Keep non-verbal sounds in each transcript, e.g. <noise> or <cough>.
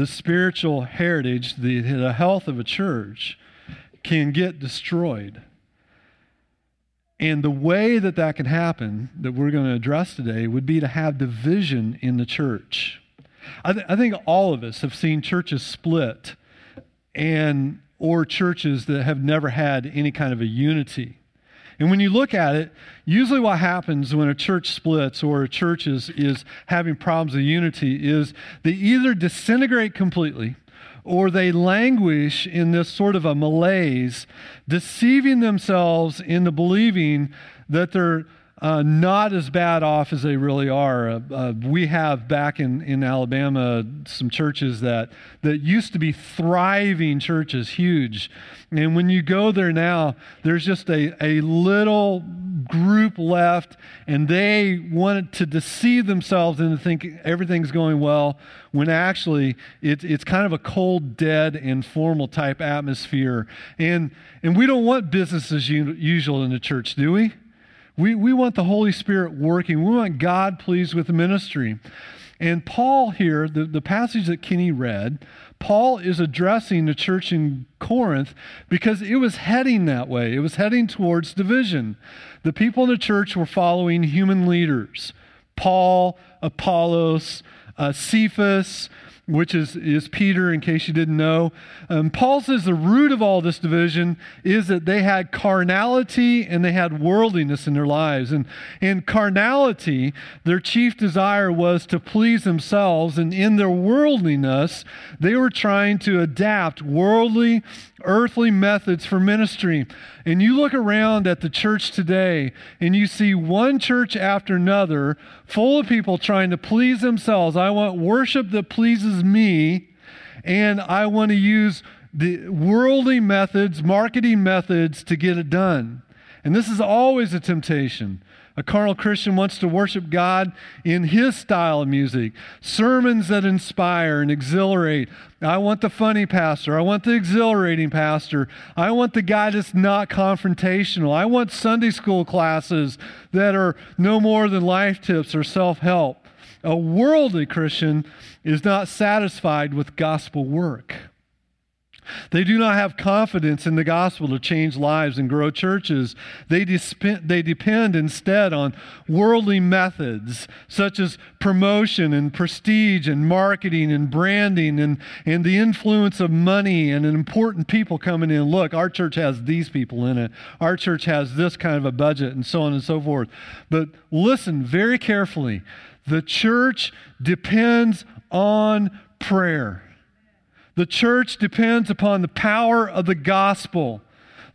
the spiritual heritage, the, the health of a church, can get destroyed. And the way that that can happen, that we're going to address today, would be to have division in the church. I, th- I think all of us have seen churches split and or churches that have never had any kind of a unity. And when you look at it, usually what happens when a church splits or a church is, is having problems of unity is they either disintegrate completely or they languish in this sort of a malaise, deceiving themselves into believing that they're uh, not as bad off as they really are. Uh, uh, we have back in, in Alabama some churches that, that used to be thriving churches, huge. And when you go there now, there's just a, a little group left, and they want to deceive themselves into thinking everything's going well, when actually it, it's kind of a cold, dead, informal type atmosphere. And, and we don't want business as usual in the church, do we? We, we want the Holy Spirit working. We want God pleased with the ministry. And Paul here, the, the passage that Kenny read, Paul is addressing the church in Corinth because it was heading that way. It was heading towards division. The people in the church were following human leaders Paul, Apollos, uh, Cephas, which is, is Peter, in case you didn't know. Um, Paul says the root of all this division is that they had carnality and they had worldliness in their lives. And in carnality, their chief desire was to please themselves. And in their worldliness, they were trying to adapt worldly, earthly methods for ministry. And you look around at the church today and you see one church after another full of people trying to please themselves. I want worship that pleases me, and I want to use the worldly methods, marketing methods to get it done. And this is always a temptation. A carnal Christian wants to worship God in his style of music, sermons that inspire and exhilarate. I want the funny pastor. I want the exhilarating pastor. I want the guy that's not confrontational. I want Sunday school classes that are no more than life tips or self help. A worldly Christian is not satisfied with gospel work. They do not have confidence in the gospel to change lives and grow churches. They, disp- they depend instead on worldly methods such as promotion and prestige and marketing and branding and, and the influence of money and important people coming in. Look, our church has these people in it. Our church has this kind of a budget and so on and so forth. But listen very carefully. The church depends on prayer. The church depends upon the power of the gospel,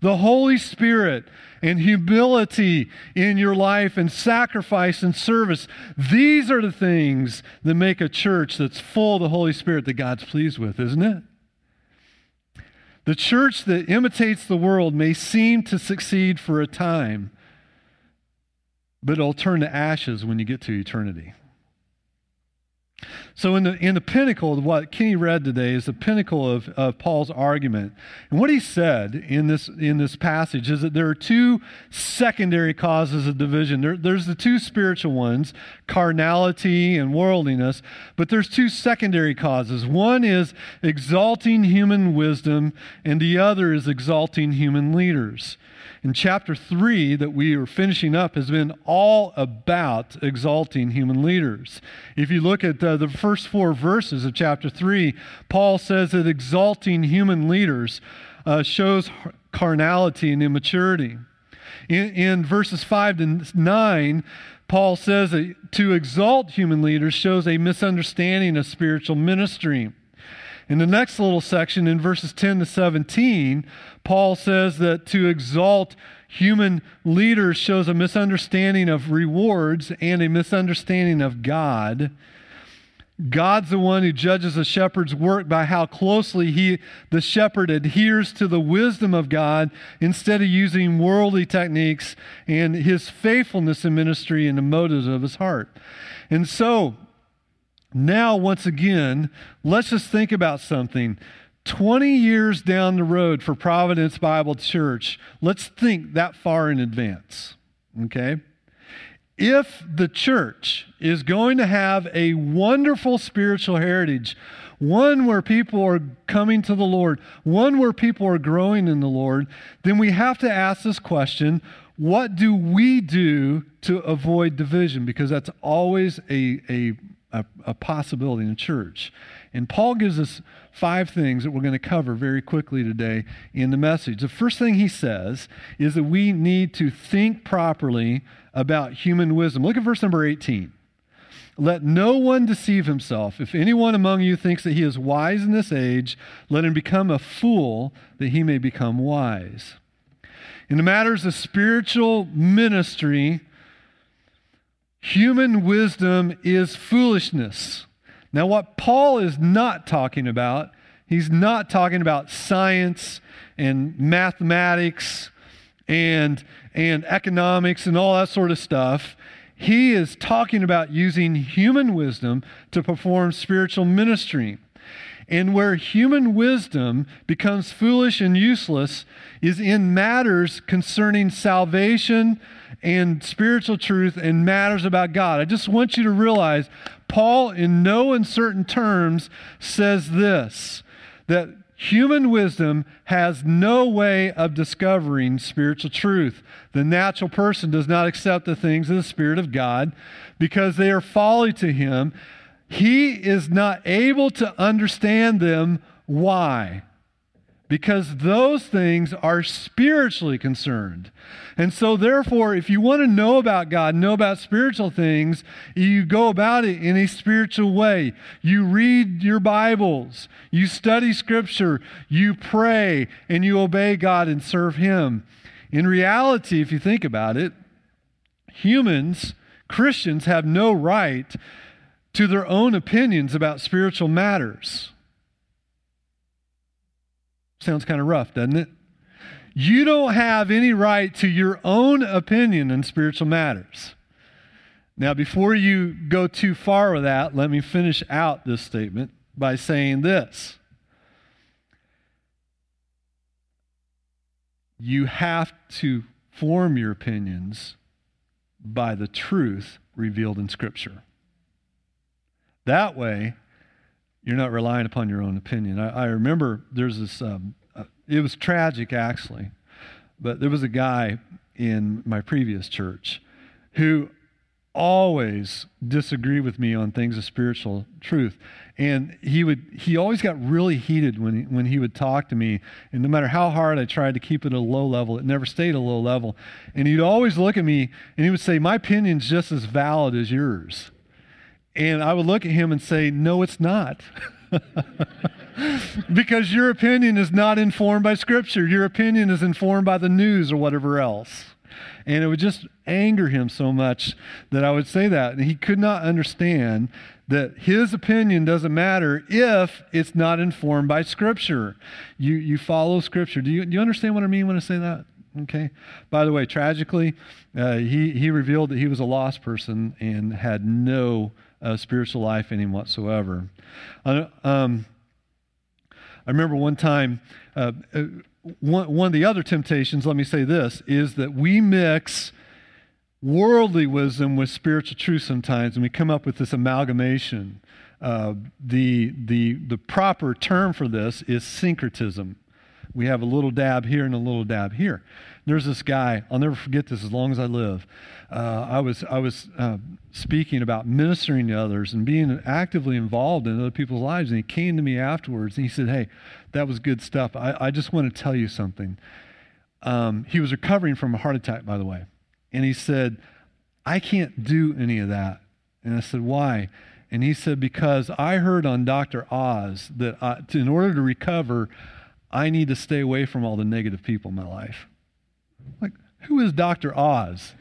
the Holy Spirit, and humility in your life, and sacrifice and service. These are the things that make a church that's full of the Holy Spirit that God's pleased with, isn't it? The church that imitates the world may seem to succeed for a time, but it'll turn to ashes when you get to eternity. So, in the, in the pinnacle of what Kenny read today is the pinnacle of, of Paul's argument. And what he said in this, in this passage is that there are two secondary causes of division. There, there's the two spiritual ones, carnality and worldliness, but there's two secondary causes. One is exalting human wisdom, and the other is exalting human leaders. In chapter 3, that we are finishing up, has been all about exalting human leaders. If you look at the, the first four verses of chapter 3, Paul says that exalting human leaders uh, shows carnality and immaturity. In, in verses 5 to 9, Paul says that to exalt human leaders shows a misunderstanding of spiritual ministry. In the next little section, in verses 10 to 17, Paul says that to exalt human leaders shows a misunderstanding of rewards and a misunderstanding of God. God's the one who judges a shepherd's work by how closely he, the shepherd adheres to the wisdom of God instead of using worldly techniques and his faithfulness in ministry and the motives of his heart. And so, now, once again, let's just think about something. 20 years down the road for Providence Bible Church, let's think that far in advance, okay? If the church is going to have a wonderful spiritual heritage, one where people are coming to the Lord, one where people are growing in the Lord, then we have to ask this question what do we do to avoid division? Because that's always a, a, a, a possibility in the church. And Paul gives us five things that we're going to cover very quickly today in the message. The first thing he says is that we need to think properly about human wisdom. Look at verse number 18. Let no one deceive himself. If anyone among you thinks that he is wise in this age, let him become a fool that he may become wise. In the matters of spiritual ministry, human wisdom is foolishness. Now, what Paul is not talking about, he's not talking about science and mathematics and, and economics and all that sort of stuff. He is talking about using human wisdom to perform spiritual ministry. And where human wisdom becomes foolish and useless is in matters concerning salvation and spiritual truth and matters about God. I just want you to realize Paul, in no uncertain terms, says this that human wisdom has no way of discovering spiritual truth. The natural person does not accept the things of the Spirit of God because they are folly to him he is not able to understand them. Why? Because those things are spiritually concerned. And so, therefore, if you want to know about God, know about spiritual things, you go about it in a spiritual way. You read your Bibles, you study Scripture, you pray, and you obey God and serve Him. In reality, if you think about it, humans, Christians, have no right to their own opinions about spiritual matters. Sounds kind of rough, doesn't it? You don't have any right to your own opinion in spiritual matters. Now, before you go too far with that, let me finish out this statement by saying this. You have to form your opinions by the truth revealed in Scripture. That way, you're not relying upon your own opinion. I, I remember there's this, um, uh, it was tragic actually, but there was a guy in my previous church who always disagreed with me on things of spiritual truth. And he would he always got really heated when he, when he would talk to me. And no matter how hard i tried to keep it at a low level it never stayed a low level. And he'd always look at me and he would say my opinion's just as valid as yours and I would look at him and say, No, it's not. <laughs> because your opinion is not informed by Scripture. Your opinion is informed by the news or whatever else. And it would just anger him so much that I would say that. And he could not understand that his opinion doesn't matter if it's not informed by Scripture. You, you follow Scripture. Do you, do you understand what I mean when I say that? Okay. By the way, tragically, uh, he, he revealed that he was a lost person and had no uh, spiritual life in him whatsoever. Uh, um, I remember one time, uh, uh, one, one of the other temptations, let me say this, is that we mix worldly wisdom with spiritual truth sometimes, and we come up with this amalgamation. Uh, the, the, the proper term for this is syncretism. We have a little dab here and a little dab here. There's this guy, I'll never forget this as long as I live. Uh, I was, I was uh, speaking about ministering to others and being actively involved in other people's lives. And he came to me afterwards and he said, Hey, that was good stuff. I, I just want to tell you something. Um, he was recovering from a heart attack, by the way. And he said, I can't do any of that. And I said, Why? And he said, Because I heard on Dr. Oz that I, to, in order to recover, I need to stay away from all the negative people in my life. Like, who is Dr. Oz?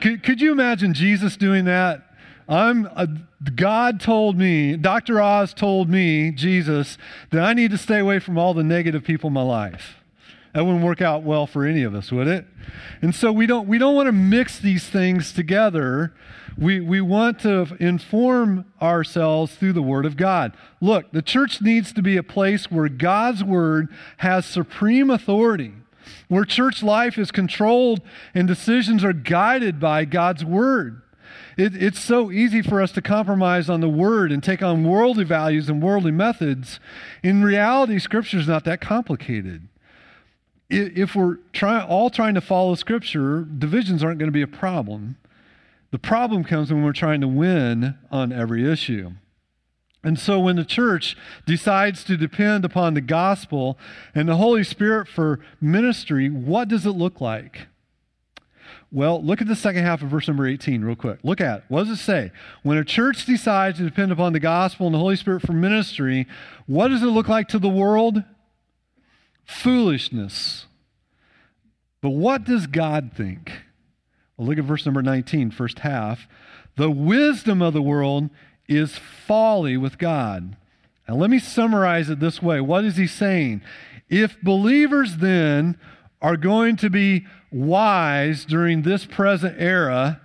could, could you imagine Jesus doing that? I'm a, God told me, Dr. Oz told me, Jesus, that I need to stay away from all the negative people in my life. That wouldn't work out well for any of us, would it? And so we don't we don't want to mix these things together. We we want to inform ourselves through the word of God. Look, the church needs to be a place where God's word has supreme authority where church life is controlled and decisions are guided by God's word. it, it's so easy for us to compromise on the word and take on worldly values and worldly methods. In reality, Scripture is not that complicated. If we're try, all trying to follow Scripture, divisions aren't going to be a problem. The problem comes when we're trying to win on every issue. And so when the church decides to depend upon the gospel and the Holy Spirit for ministry, what does it look like? Well, look at the second half of verse number 18 real quick. Look at it. What does it say? When a church decides to depend upon the gospel and the Holy Spirit for ministry, what does it look like to the world? Foolishness. But what does God think? Well, look at verse number 19, first half. The wisdom of the world is folly with God. Now, let me summarize it this way. What is he saying? If believers then are going to be wise during this present era,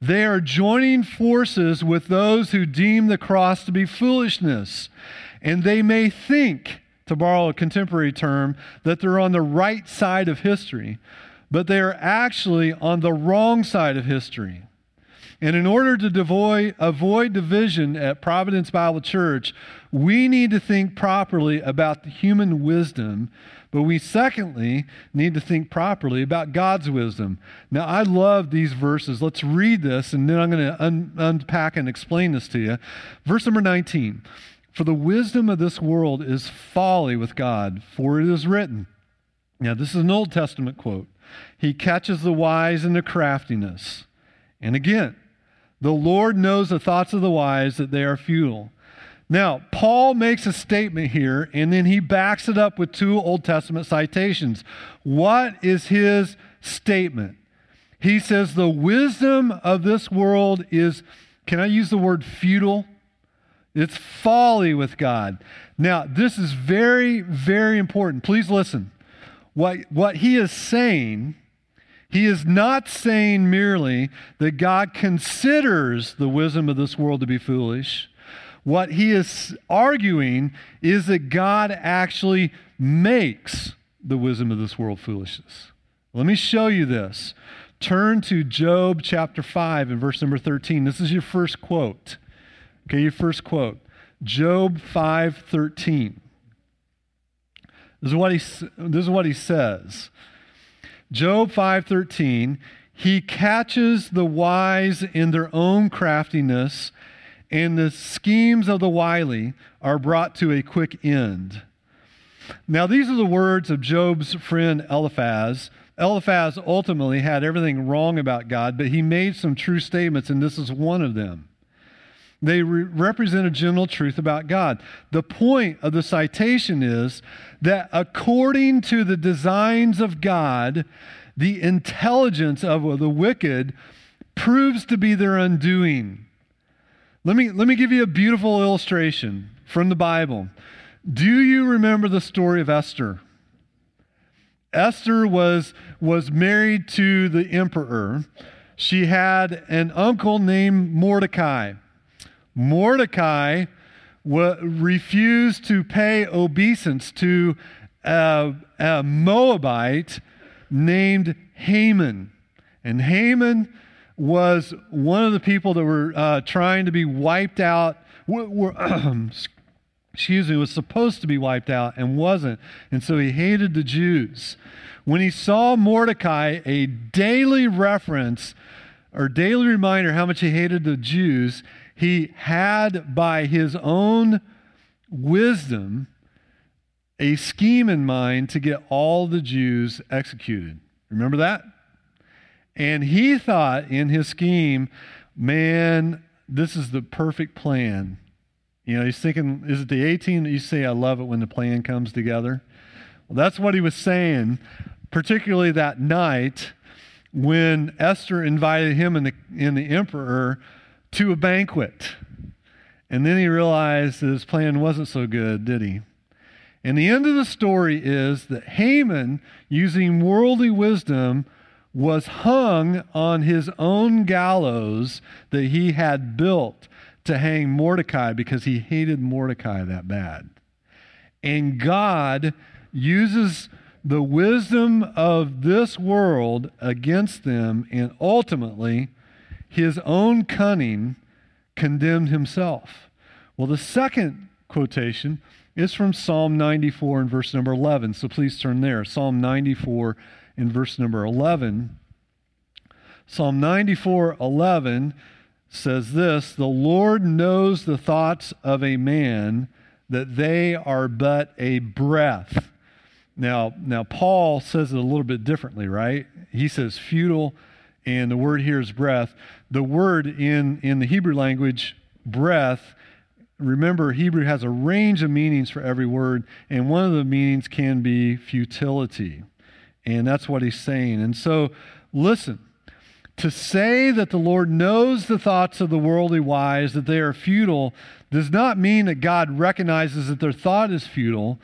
they are joining forces with those who deem the cross to be foolishness. And they may think, to borrow a contemporary term, that they're on the right side of history, but they are actually on the wrong side of history. And in order to devoid, avoid division at Providence Bible Church, we need to think properly about the human wisdom, but we secondly need to think properly about God's wisdom. Now, I love these verses. Let's read this, and then I'm going to un- unpack and explain this to you. Verse number 19 For the wisdom of this world is folly with God, for it is written. Now, this is an Old Testament quote. He catches the wise in their craftiness. And again, the Lord knows the thoughts of the wise, that they are futile. Now, Paul makes a statement here, and then he backs it up with two Old Testament citations. What is his statement? He says, The wisdom of this world is, can I use the word futile? It's folly with God. Now, this is very, very important. Please listen. What, what he is saying he is not saying merely that God considers the wisdom of this world to be foolish. What he is arguing is that God actually makes the wisdom of this world foolishness. Let me show you this. Turn to Job chapter 5 and verse number 13. This is your first quote. Okay, your first quote. Job 5:13. This is what he this is what he says. Job 5:13, he catches the wise in their own craftiness, and the schemes of the wily are brought to a quick end. Now, these are the words of Job's friend Eliphaz. Eliphaz ultimately had everything wrong about God, but he made some true statements, and this is one of them. They re- represent a general truth about God. The point of the citation is that according to the designs of God, the intelligence of the wicked proves to be their undoing. Let me, let me give you a beautiful illustration from the Bible. Do you remember the story of Esther? Esther was, was married to the emperor. She had an uncle named Mordecai. Mordecai refused to pay obeisance to a, a Moabite named Haman. And Haman was one of the people that were uh, trying to be wiped out, were, were <clears throat> excuse me, was supposed to be wiped out and wasn't. And so he hated the Jews. When he saw Mordecai, a daily reference or daily reminder how much he hated the Jews, he had, by his own wisdom, a scheme in mind to get all the Jews executed. Remember that? And he thought in his scheme, man, this is the perfect plan. You know, he's thinking, is it the A-Team that you say, I love it when the plan comes together? Well, that's what he was saying, particularly that night when Esther invited him and the, and the emperor to a banquet. And then he realized that his plan wasn't so good, did he? And the end of the story is that Haman, using worldly wisdom, was hung on his own gallows that he had built to hang Mordecai because he hated Mordecai that bad. And God uses the wisdom of this world against them, and ultimately, his own cunning condemned himself. Well, the second quotation is from Psalm 94 and verse number 11. So please turn there. Psalm 94 in verse number 11. Psalm 94 11 says this The Lord knows the thoughts of a man, that they are but a breath. Now, now Paul says it a little bit differently, right? He says futile, and the word here is breath. The word in, in the Hebrew language, breath, remember, Hebrew has a range of meanings for every word, and one of the meanings can be futility. And that's what he's saying. And so, listen, to say that the Lord knows the thoughts of the worldly wise, that they are futile, does not mean that God recognizes that their thought is futile.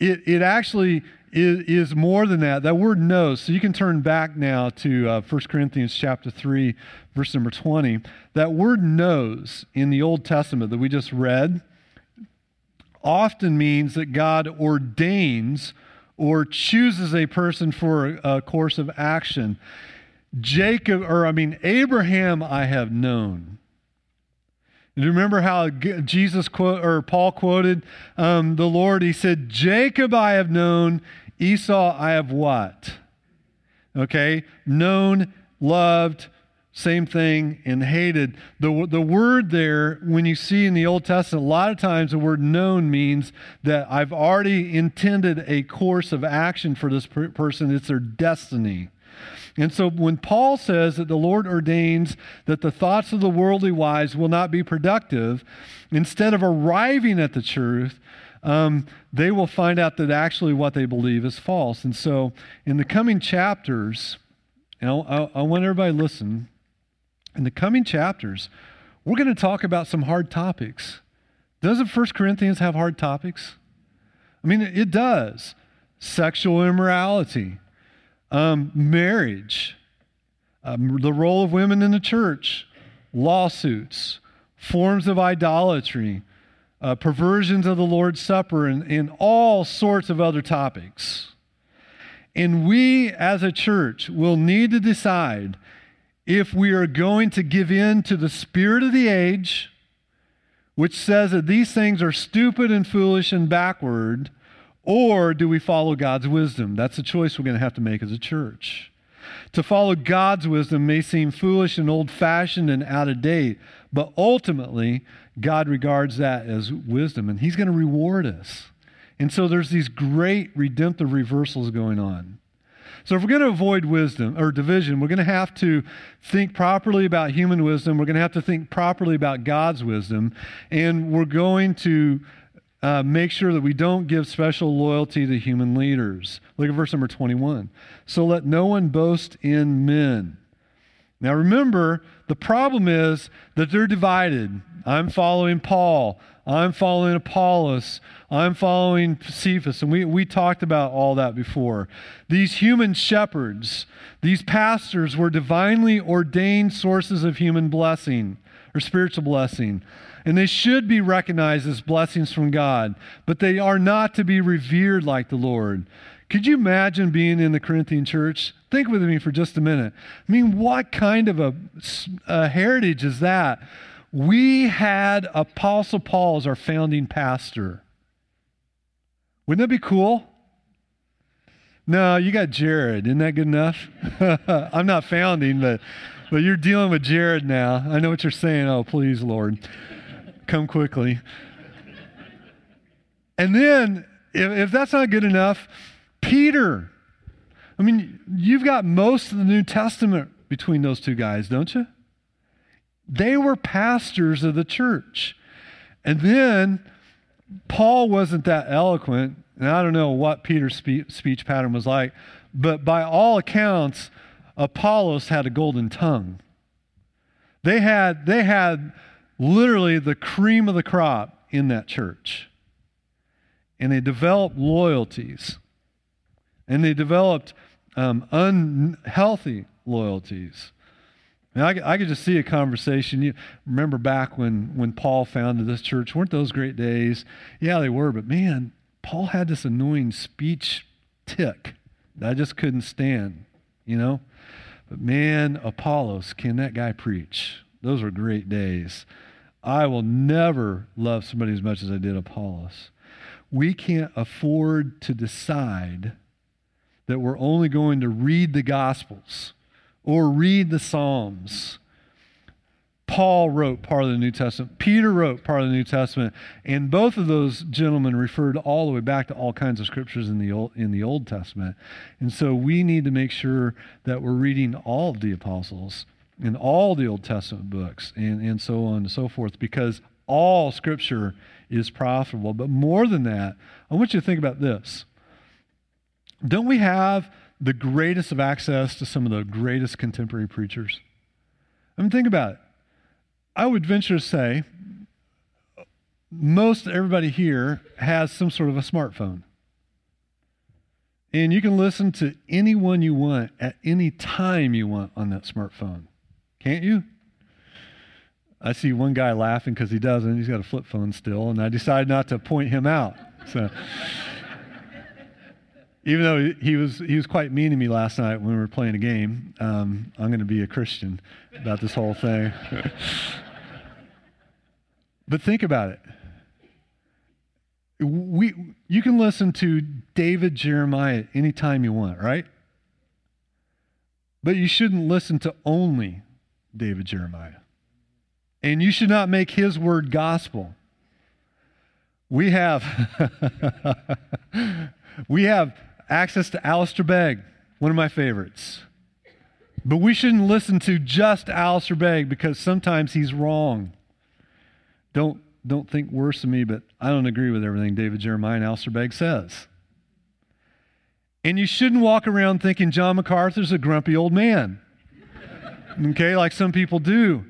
It, it actually is, is more than that. That word knows. So you can turn back now to uh, 1 Corinthians chapter 3, verse number 20. That word knows in the Old Testament that we just read often means that God ordains or chooses a person for a, a course of action. Jacob, or I mean, Abraham, I have known. Do you remember how Jesus quote or Paul quoted um, the Lord? He said, "Jacob I have known, Esau I have what? Okay, known, loved, same thing, and hated. The, the word there, when you see in the Old Testament, a lot of times the word known means that I've already intended a course of action for this per- person, it's their destiny. And so when Paul says that the Lord ordains that the thoughts of the worldly wise will not be productive, instead of arriving at the truth, um, they will find out that actually what they believe is false. And so in the coming chapters, and I, I want everybody to listen, in the coming chapters, we're going to talk about some hard topics. Doesn't First Corinthians have hard topics? I mean, it does. Sexual immorality, um, marriage, um, the role of women in the church, lawsuits, forms of idolatry, uh, perversions of the Lord's Supper, and, and all sorts of other topics. And we as a church will need to decide if we are going to give in to the spirit of the age, which says that these things are stupid and foolish and backward, or do we follow God's wisdom? That's a choice we're going to have to make as a church. To follow God's wisdom may seem foolish and old fashioned and out of date, but ultimately, God regards that as wisdom, and He's going to reward us. And so there's these great redemptive reversals going on. So if we're going to avoid wisdom or division, we're going to have to think properly about human wisdom. We're going to have to think properly about God's wisdom, and we're going to uh, make sure that we don't give special loyalty to human leaders. Look at verse number 21. So let no one boast in men. Now remember, the problem is that they're divided. I'm following Paul. I'm following Apollos. I'm following Cephas. And we, we talked about all that before. These human shepherds, these pastors were divinely ordained sources of human blessing or spiritual blessing. And they should be recognized as blessings from God, but they are not to be revered like the Lord. Could you imagine being in the Corinthian church? Think with me for just a minute. I mean, what kind of a, a heritage is that? We had Apostle Paul as our founding pastor. Wouldn't that be cool? No, you got Jarred. Isn't that good enough? <laughs> I'm not founding, but, but you're dealing with Jarred now. I know what you're saying. Oh, please, Lord, come quickly. And then, if, if that's not good enough, Peter. I mean, you've got most of the New Testament between those two guys, don't you? They were pastors of the church. And then Paul wasn't that eloquent, and I don't know what Peter's speech pattern was like, but by all accounts, Apollos had a golden tongue. They had, they had literally the cream of the crop in that church. And they developed loyalties and they developed um, unhealthy loyalties. I, I, could just see a conversation. You remember back when, when Paul founded this church, weren't those great days? Yeah, they were, but man, Paul had this annoying speech tick that I just couldn't stand, you know? But man, Apollos, can that guy preach? Those were great days. I will never love somebody as much as I did Apollos. We can't afford to decide that we're only going to read the Gospels or read the Psalms. Paul wrote part of the New Testament. Peter wrote part of the New Testament. And both of those gentlemen referred all the way back to all kinds of scriptures in the Old, in the Old Testament. And so we need to make sure that we're reading all of the apostles and all the Old Testament books and, and so on and so forth because all scripture is profitable. But more than that, I want you to think about this. Don't we have the greatest of access to some of the greatest contemporary preachers? I mean, think about it. I would venture to say most everybody here has some sort of a smartphone. And you can listen to anyone you want at any time you want on that smartphone. Can't you? I see one guy laughing because he doesn't. He's got a flip phone still, and I decided not to point him out. So even though he was he was quite mean to me last night when we were playing a game, um, I'm going to be a Christian about this whole thing. <laughs> but think about it. We you can listen to David Jeremiah anytime you want, right? But you shouldn't listen to only David Jeremiah. And you should not make his word gospel. We have <laughs> we have access to Alistair Begg, one of my favorites. But we shouldn't listen to just Alistair Begg because sometimes he's wrong. Don't, don't think worse of me, but I don't agree with everything David Jeremiah and Alistair Begg says. And you shouldn't walk around thinking John MacArthur's a grumpy old man. <laughs> okay, like some people do.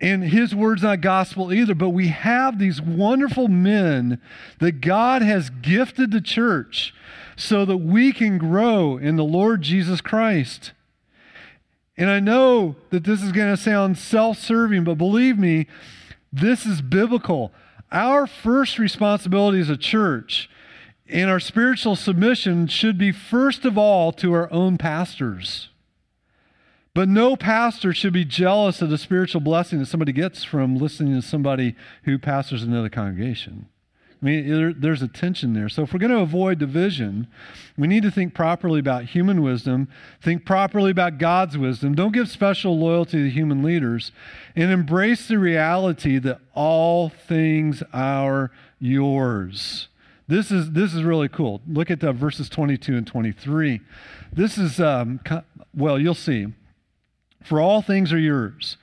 And his word's not gospel either, but we have these wonderful men that God has gifted the church so that we can grow in the Lord Jesus Christ. And I know that this is going to sound self serving, but believe me, this is biblical. Our first responsibility as a church and our spiritual submission should be first of all to our own pastors. But no pastor should be jealous of the spiritual blessing that somebody gets from listening to somebody who pastors another congregation. I mean, there, there's a tension there. So, if we're going to avoid division, we need to think properly about human wisdom, think properly about God's wisdom. Don't give special loyalty to human leaders, and embrace the reality that all things are yours. This is, this is really cool. Look at the verses 22 and 23. This is, um, well, you'll see. For all things are yours,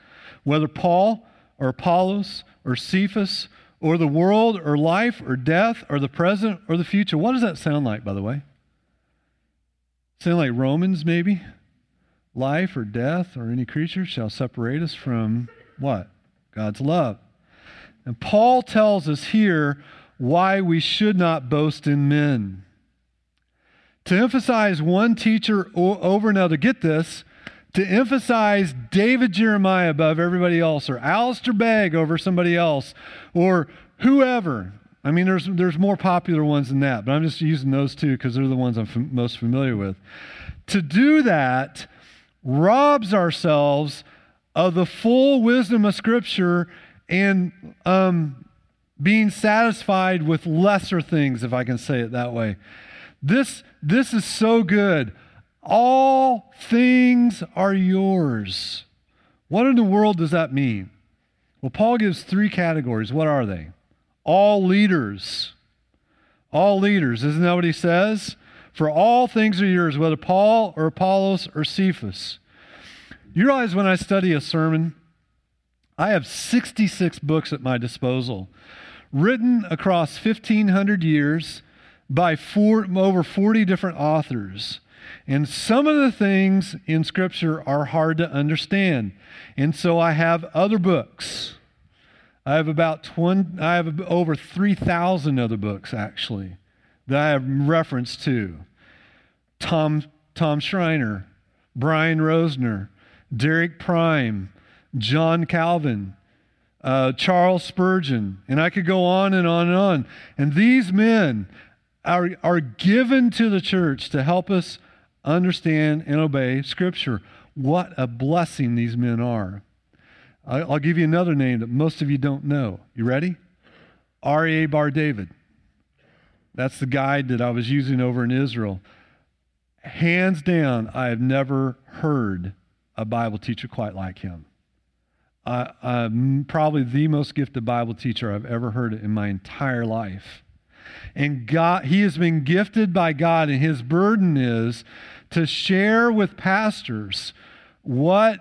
whether Paul or Apollos or Cephas or the world or life or death or the present or the future. What does that sound like, by the way? Sound like Romans, maybe? Life or death or any creature shall separate us from what? God's love. And Paul tells us here why we should not boast in men. To emphasize one teacher over another, get this, to emphasize David Jeremiah above everybody else, or Alistair Begg over somebody else, or whoever. I mean, there's, there's more popular ones than that, but I'm just using those two because they're the ones I'm f- most familiar with. To do that robs ourselves of the full wisdom of Scripture and um, being satisfied with lesser things, if I can say it that way. This, this is so good. All things are yours. What in the world does that mean? Well, Paul gives three categories. What are they? All leaders. All leaders. Isn't that what he says? For all things are yours, whether Paul or Apollos or Cephas. You realize when I study a sermon, I have 66 books at my disposal, written across 1,500 years by four, over 40 different authors. And some of the things in Scripture are hard to understand. And so I have other books. I have about 20, I have over 3,000 other books actually that I have reference to. Tom, Tom Schreiner, Brian Rosner, Derek Prime, John Calvin, uh, Charles Spurgeon, and I could go on and on and on. And these men are, are given to the church to help us understand and obey Scripture. what a blessing these men are. I'll give you another name that most of you don't know. You ready? Arie Bar David. That's the guide that I was using over in Israel. Hands down, I have never heard a Bible teacher quite like him. Probably the most gifted Bible teacher I've ever heard in my entire life. And God, he has been gifted by God, and his burden is to share with pastors what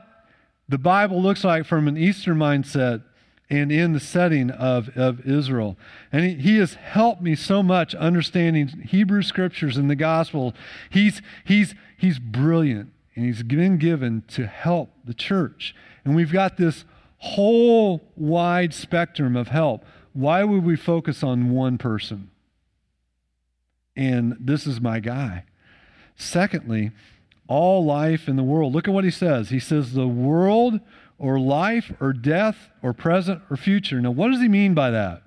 the Bible looks like from an Eastern mindset and in the setting of, of Israel. And he, he has helped me so much understanding Hebrew scriptures and the gospel. He's, he's, he's brilliant, and he's been given to help the church. And we've got this whole wide spectrum of help. Why would we focus on one person? And this is my guy. Secondly, all life in the world. Look at what he says. He says, the world or life or death or present or future. Now, what does he mean by that?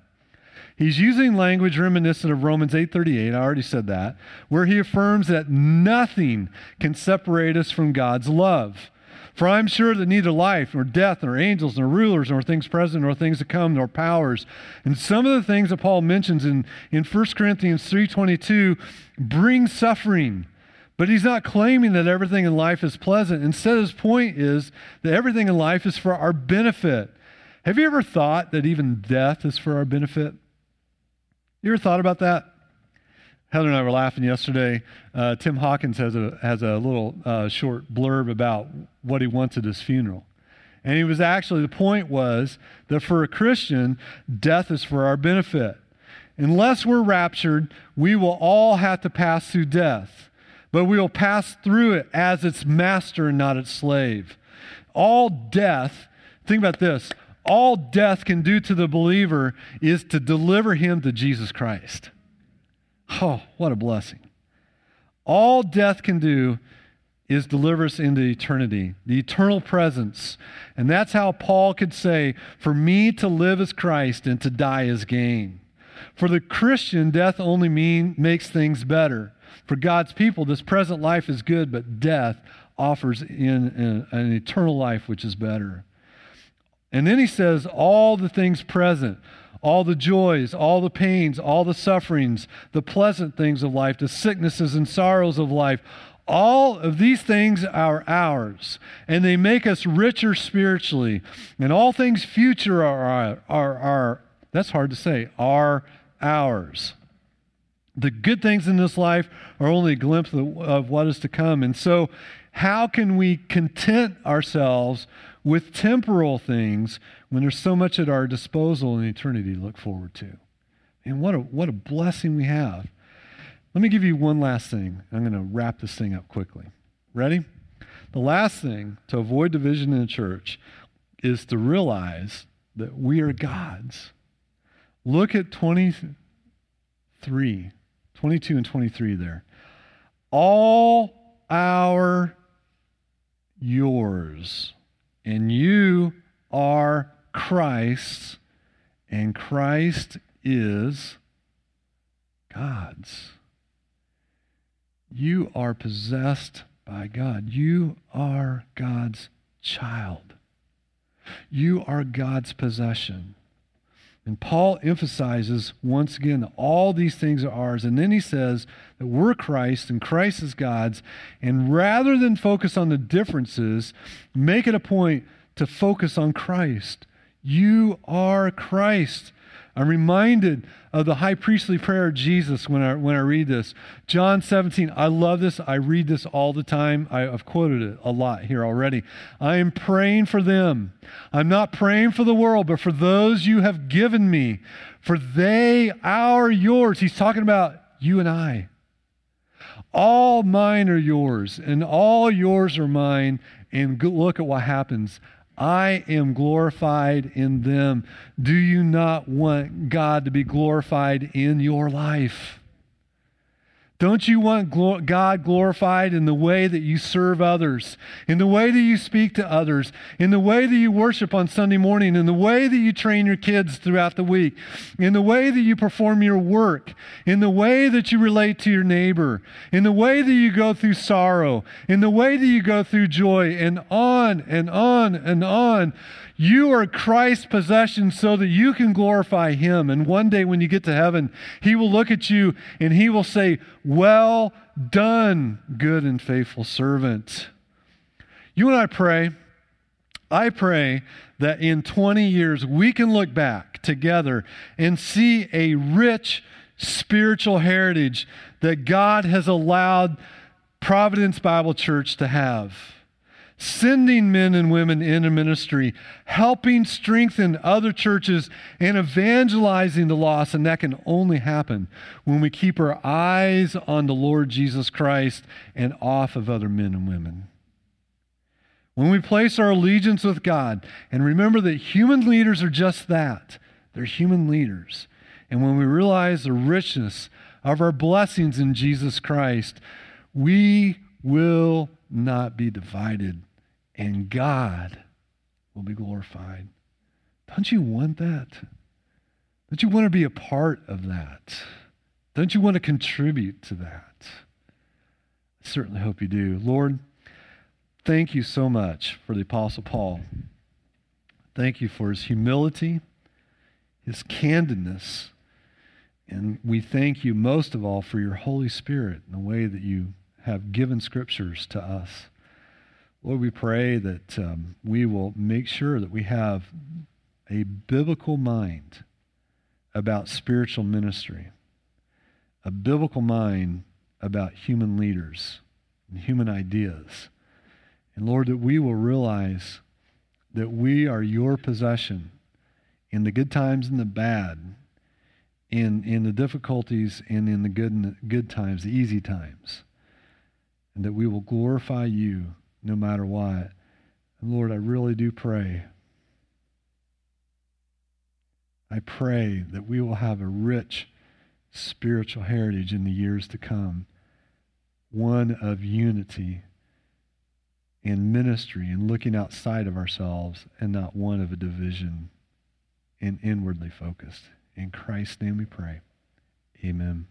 He's using language reminiscent of Romans 8:38, I already said that, where he affirms that nothing can separate us from God's love. For I'm sure that neither life, nor death, nor angels, nor rulers, nor things present, nor things to come, nor powers. And some of the things that Paul mentions in, in 1 Corinthians 3.22 bring suffering. But he's not claiming that everything in life is pleasant. Instead, his point is that everything in life is for our benefit. Have you ever thought that even death is for our benefit? You ever thought about that? Heather and I were laughing yesterday. Uh, Tim Hawkins has a has a little uh, short blurb about what he wants at his funeral, and he was actually the point was that for a Christian, death is for our benefit. Unless we're raptured, we will all have to pass through death, but we will pass through it as its master and not its slave. All death. Think about this. All death can do to the believer is to deliver him to Jesus Christ. Oh, what a blessing. All death can do is deliver us into eternity, the eternal presence. And that's how Paul could say, For me to live is Christ and to die is gain. For the Christian, death only mean, makes things better. For God's people, this present life is good, but death offers in, in an eternal life which is better. And then he says, All the things present all the joys, all the pains, all the sufferings, the pleasant things of life, the sicknesses and sorrows of life. All of these things are ours, and they make us richer spiritually. And all things future are, are, are that's hard to say, are ours. The good things in this life are only a glimpse of, of what is to come. And so, how can we content ourselves with temporal things when there's so much at our disposal in eternity to look forward to. And what a, what a blessing we have. Let me give you one last thing. I'm going to wrap this thing up quickly. Ready? The last thing to avoid division in the church is to realize that we are God's. Look at 23, 22 and 23 there. All our yours and you are Christ, and Christ is God's. You are possessed by God. You are God's child. You are God's possession. And Paul emphasizes once again that all these things are ours. And then he says that we're Christ and Christ is God's. And rather than focus on the differences, make it a point to focus on Christ. You are Christ. I'm reminded of the high priestly prayer of Jesus when I, when I read this. John 17, I love this. I read this all the time. I, have quoted it a lot here already. I am praying for them. I'm not praying for the world, but for those you have given me, for they are yours. He's talking about you and I. All mine are yours, and all yours are mine. And look at what happens. I am glorified in them. Do you not want God to be glorified in your life? Don't you want God glorified in the way that you serve others, in the way that you speak to others, in the way that you worship on Sunday morning, in the way that you train your kids throughout the week, in the way that you perform your work, in the way that you relate to your neighbor, in the way that you go through sorrow, in the way that you go through joy, and on and on and on? You are Christ's possession so that you can glorify Him. And one day when you get to heaven, He will look at you and He will say, Well done, good and faithful servant. You and I pray. I pray that in 20 years we can look back together and see a rich spiritual heritage that God has allowed Providence Bible Church to have sending men and women into ministry, helping strengthen other churches, and evangelizing the lost. And that can only happen when we keep our eyes on the Lord Jesus Christ and off of other men and women. When we place our allegiance with God, and remember that human leaders are just that they're human leaders. And when we realize the richness of our blessings in Jesus Christ, we will not be divided and God will be glorified. Don't you want that? Don't you want to be a part of that? Don't you want to contribute to that? I certainly hope you do. Lord, thank you so much for the Apostle Paul. Thank you for his humility, his candidness, and we thank you most of all for your Holy Spirit and the way that you have given scriptures to us. Lord, we pray that um, we will make sure that we have a biblical mind about spiritual ministry, a biblical mind about human leaders and human ideas. And Lord, that we will realize that we are your possession in the good times and the bad, in, in the difficulties and in the good, good times, the easy times, and that we will glorify you no matter what. And Lord, I really do pray. I pray that we will have a rich spiritual heritage in the years to come, one of unity in ministry and looking outside of ourselves, and not one of a division and inwardly focused. In Christ's name we pray. Amen.